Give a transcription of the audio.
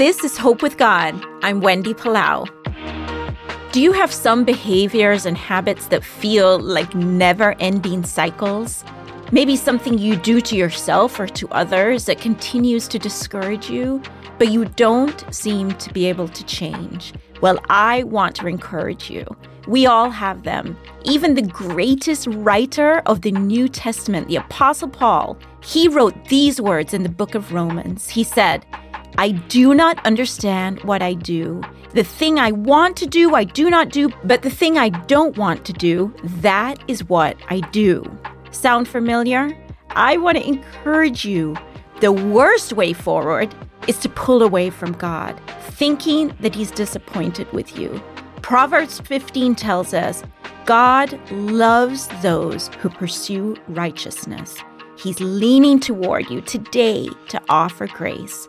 This is Hope with God. I'm Wendy Palau. Do you have some behaviors and habits that feel like never ending cycles? Maybe something you do to yourself or to others that continues to discourage you, but you don't seem to be able to change. Well, I want to encourage you. We all have them. Even the greatest writer of the New Testament, the Apostle Paul, he wrote these words in the book of Romans. He said, I do not understand what I do. The thing I want to do, I do not do, but the thing I don't want to do, that is what I do. Sound familiar? I want to encourage you. The worst way forward is to pull away from God, thinking that He's disappointed with you. Proverbs 15 tells us God loves those who pursue righteousness. He's leaning toward you today to offer grace.